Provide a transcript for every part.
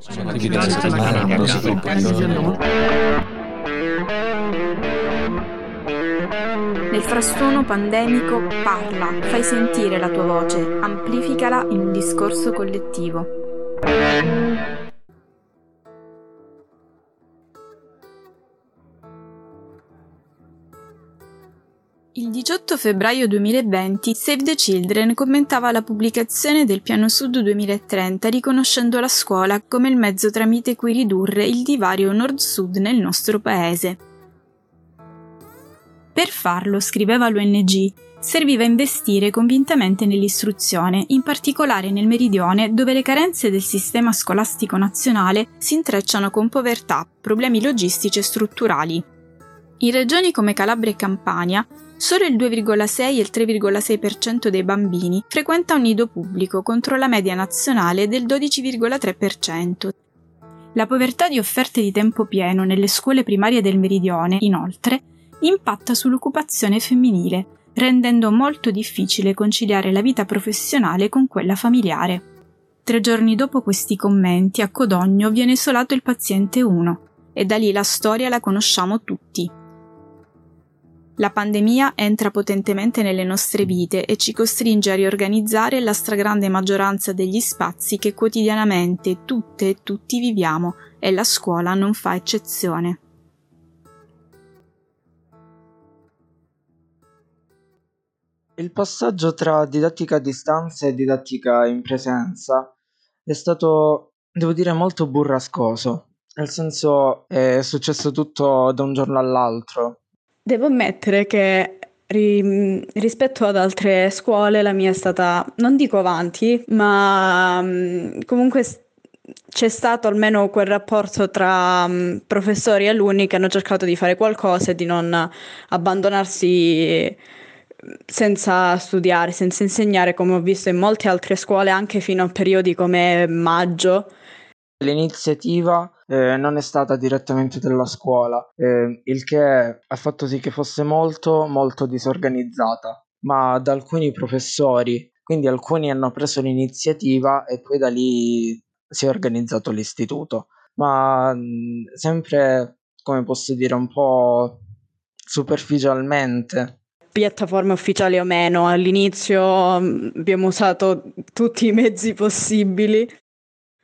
Sono attivi da settimana, non si fa Nel frastuono pandemico parla, fai sentire la tua voce, amplificala in un discorso collettivo. Il 18 febbraio 2020 Save the Children commentava la pubblicazione del Piano Sud 2030 riconoscendo la scuola come il mezzo tramite cui ridurre il divario nord-sud nel nostro paese. Per farlo, scriveva l'ONG, serviva investire convintamente nell'istruzione, in particolare nel meridione dove le carenze del sistema scolastico nazionale si intrecciano con povertà, problemi logistici e strutturali. In regioni come Calabria e Campania, solo il 2,6 e il 3,6% dei bambini frequenta un nido pubblico contro la media nazionale del 12,3%. La povertà di offerte di tempo pieno nelle scuole primarie del meridione, inoltre, impatta sull'occupazione femminile, rendendo molto difficile conciliare la vita professionale con quella familiare. Tre giorni dopo questi commenti, a Codogno viene isolato il paziente 1 e da lì la storia la conosciamo tutti. La pandemia entra potentemente nelle nostre vite e ci costringe a riorganizzare la stragrande maggioranza degli spazi che quotidianamente tutte e tutti viviamo e la scuola non fa eccezione. Il passaggio tra didattica a distanza e didattica in presenza è stato, devo dire, molto burrascoso. Nel senso è successo tutto da un giorno all'altro. Devo ammettere che ri- rispetto ad altre scuole la mia è stata, non dico avanti, ma mm, comunque c'è stato almeno quel rapporto tra um, professori e alunni che hanno cercato di fare qualcosa e di non abbandonarsi senza studiare, senza insegnare, come ho visto in molte altre scuole, anche fino a periodi come maggio. L'iniziativa eh, non è stata direttamente della scuola, eh, il che ha fatto sì che fosse molto molto disorganizzata, ma da alcuni professori, quindi alcuni hanno preso l'iniziativa e poi da lì si è organizzato l'istituto, ma mh, sempre, come posso dire, un po' superficialmente. Piattaforme ufficiali o meno. All'inizio abbiamo usato tutti i mezzi possibili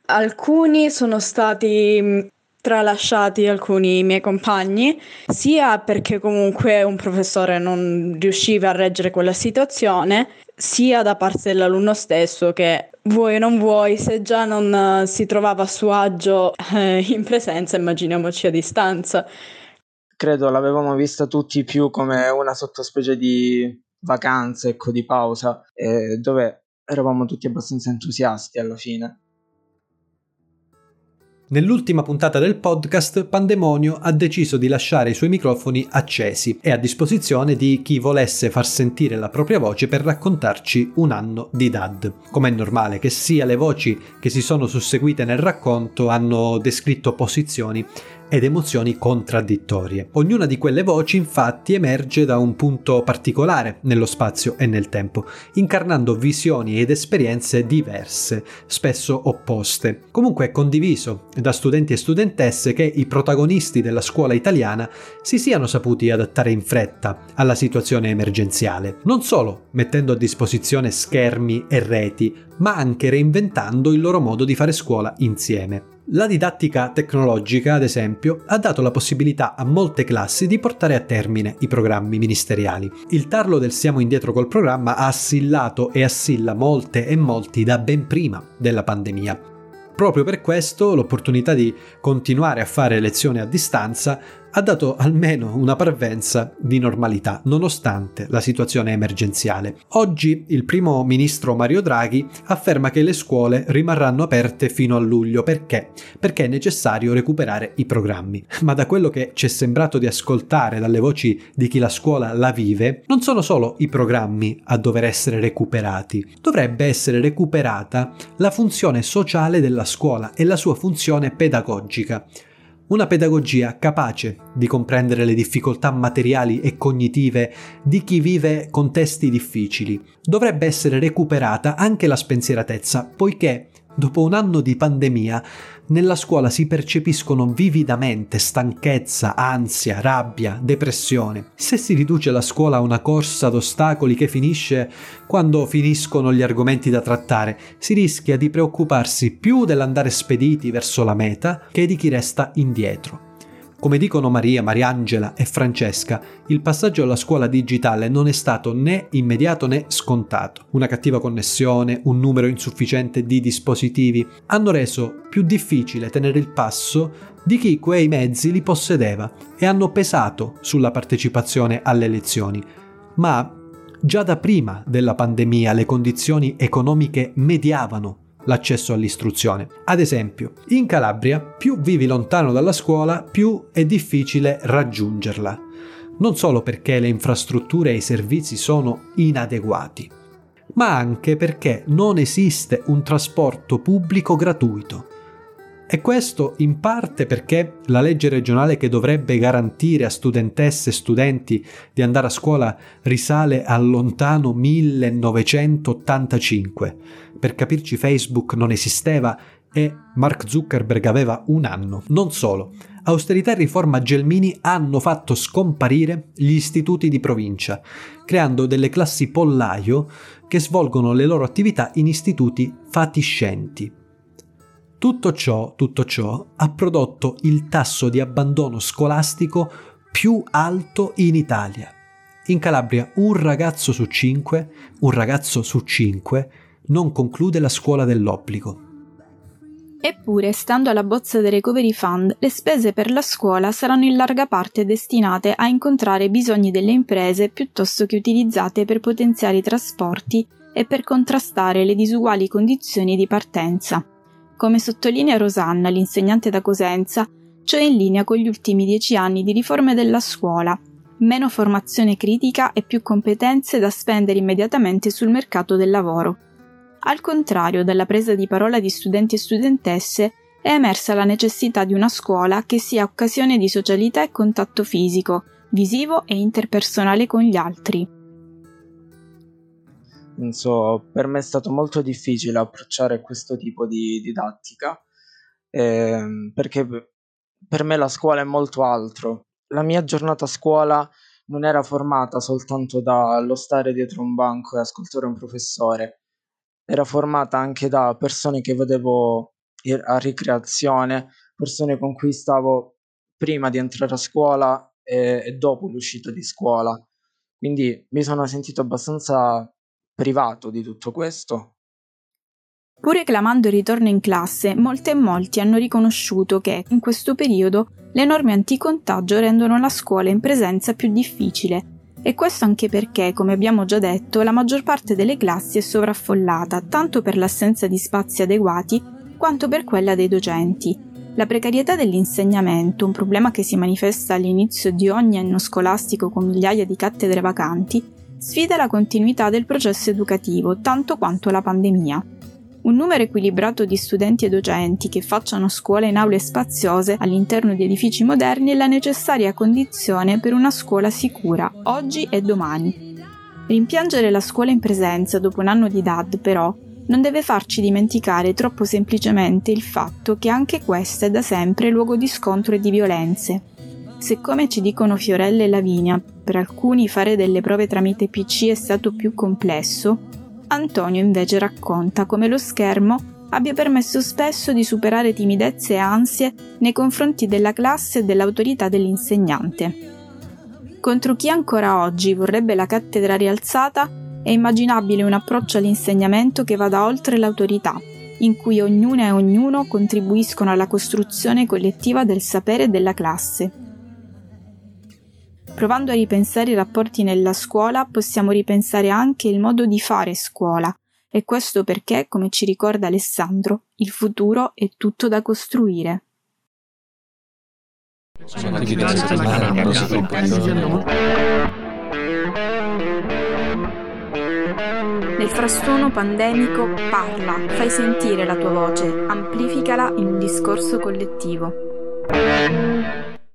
Alcuni sono stati mm, tralasciati alcuni miei compagni, sia perché comunque un professore non riusciva a reggere quella situazione, sia da parte dell'alunno stesso che vuoi o non vuoi, se già non eh, si trovava a suo agio eh, in presenza, immaginiamoci a distanza. Credo l'avevamo vista tutti più come una sottospecie di vacanza, ecco, di pausa, eh, dove eravamo tutti abbastanza entusiasti alla fine. Nell'ultima puntata del podcast, Pandemonio ha deciso di lasciare i suoi microfoni accesi e a disposizione di chi volesse far sentire la propria voce per raccontarci un anno di DAD. Come è normale che sia, le voci che si sono susseguite nel racconto hanno descritto posizioni ed emozioni contraddittorie. Ognuna di quelle voci infatti emerge da un punto particolare nello spazio e nel tempo, incarnando visioni ed esperienze diverse, spesso opposte. Comunque è condiviso da studenti e studentesse che i protagonisti della scuola italiana si siano saputi adattare in fretta alla situazione emergenziale, non solo mettendo a disposizione schermi e reti, ma anche reinventando il loro modo di fare scuola insieme. La didattica tecnologica, ad esempio, ha dato la possibilità a molte classi di portare a termine i programmi ministeriali. Il tarlo del siamo indietro col programma ha assillato e assilla molte e molti da ben prima della pandemia. Proprio per questo l'opportunità di continuare a fare lezioni a distanza ha dato almeno una parvenza di normalità, nonostante la situazione emergenziale. Oggi il primo ministro Mario Draghi afferma che le scuole rimarranno aperte fino a luglio perché? Perché è necessario recuperare i programmi. Ma da quello che ci è sembrato di ascoltare dalle voci di chi la scuola la vive, non sono solo i programmi a dover essere recuperati, dovrebbe essere recuperata la funzione sociale della scuola e la sua funzione pedagogica. Una pedagogia capace di comprendere le difficoltà materiali e cognitive di chi vive contesti difficili. Dovrebbe essere recuperata anche la spensieratezza, poiché dopo un anno di pandemia, nella scuola si percepiscono vividamente stanchezza, ansia, rabbia, depressione. Se si riduce la scuola a una corsa d'ostacoli che finisce quando finiscono gli argomenti da trattare, si rischia di preoccuparsi più dell'andare spediti verso la meta che di chi resta indietro. Come dicono Maria, Mariangela e Francesca, il passaggio alla scuola digitale non è stato né immediato né scontato. Una cattiva connessione, un numero insufficiente di dispositivi hanno reso più difficile tenere il passo di chi quei mezzi li possedeva e hanno pesato sulla partecipazione alle lezioni. Ma già da prima della pandemia le condizioni economiche mediavano l'accesso all'istruzione. Ad esempio, in Calabria più vivi lontano dalla scuola, più è difficile raggiungerla. Non solo perché le infrastrutture e i servizi sono inadeguati, ma anche perché non esiste un trasporto pubblico gratuito. E questo in parte perché la legge regionale che dovrebbe garantire a studentesse e studenti di andare a scuola risale al lontano 1985. Per capirci Facebook non esisteva e Mark Zuckerberg aveva un anno. Non solo, austerità e riforma Gelmini hanno fatto scomparire gli istituti di provincia, creando delle classi pollaio che svolgono le loro attività in istituti fatiscenti. Tutto ciò, tutto ciò ha prodotto il tasso di abbandono scolastico più alto in Italia. In Calabria un ragazzo su cinque, un ragazzo su cinque, non conclude la scuola dell'obbligo. Eppure, stando alla bozza del Recovery Fund, le spese per la scuola saranno in larga parte destinate a incontrare i bisogni delle imprese piuttosto che utilizzate per potenziare i trasporti e per contrastare le disuguali condizioni di partenza. Come sottolinea Rosanna, l'insegnante da Cosenza, ciò è in linea con gli ultimi dieci anni di riforme della scuola, meno formazione critica e più competenze da spendere immediatamente sul mercato del lavoro. Al contrario della presa di parola di studenti e studentesse, è emersa la necessità di una scuola che sia occasione di socialità e contatto fisico, visivo e interpersonale con gli altri. Non so, per me è stato molto difficile approcciare questo tipo di didattica, eh, perché per me la scuola è molto altro. La mia giornata a scuola non era formata soltanto dallo stare dietro un banco e ascoltare un professore, era formata anche da persone che vedevo a ricreazione, persone con cui stavo prima di entrare a scuola e, e dopo l'uscita di scuola. Quindi mi sono sentito abbastanza privato di tutto questo. Pur reclamando il ritorno in classe, molte e molti hanno riconosciuto che, in questo periodo, le norme anticontagio rendono la scuola in presenza più difficile. E questo anche perché, come abbiamo già detto, la maggior parte delle classi è sovraffollata, tanto per l'assenza di spazi adeguati, quanto per quella dei docenti. La precarietà dell'insegnamento, un problema che si manifesta all'inizio di ogni anno scolastico con migliaia di cattedre vacanti, sfida la continuità del processo educativo tanto quanto la pandemia. Un numero equilibrato di studenti e docenti che facciano scuola in aule spaziose all'interno di edifici moderni è la necessaria condizione per una scuola sicura, oggi e domani. Rimpiangere la scuola in presenza dopo un anno di DAD, però, non deve farci dimenticare troppo semplicemente il fatto che anche questa è da sempre luogo di scontro e di violenze, se come ci dicono Fiorella e Lavinia, per alcuni fare delle prove tramite PC è stato più complesso, Antonio invece racconta come lo schermo abbia permesso spesso di superare timidezze e ansie nei confronti della classe e dell'autorità dell'insegnante. Contro chi ancora oggi vorrebbe la cattedra rialzata, è immaginabile un approccio all'insegnamento che vada oltre l'autorità, in cui ognuna e ognuno contribuiscono alla costruzione collettiva del sapere della classe. Provando a ripensare i rapporti nella scuola, possiamo ripensare anche il modo di fare scuola. E questo perché, come ci ricorda Alessandro, il futuro è tutto da costruire. Nel frastuono pandemico parla, fai sentire la tua voce, amplificala in un discorso collettivo.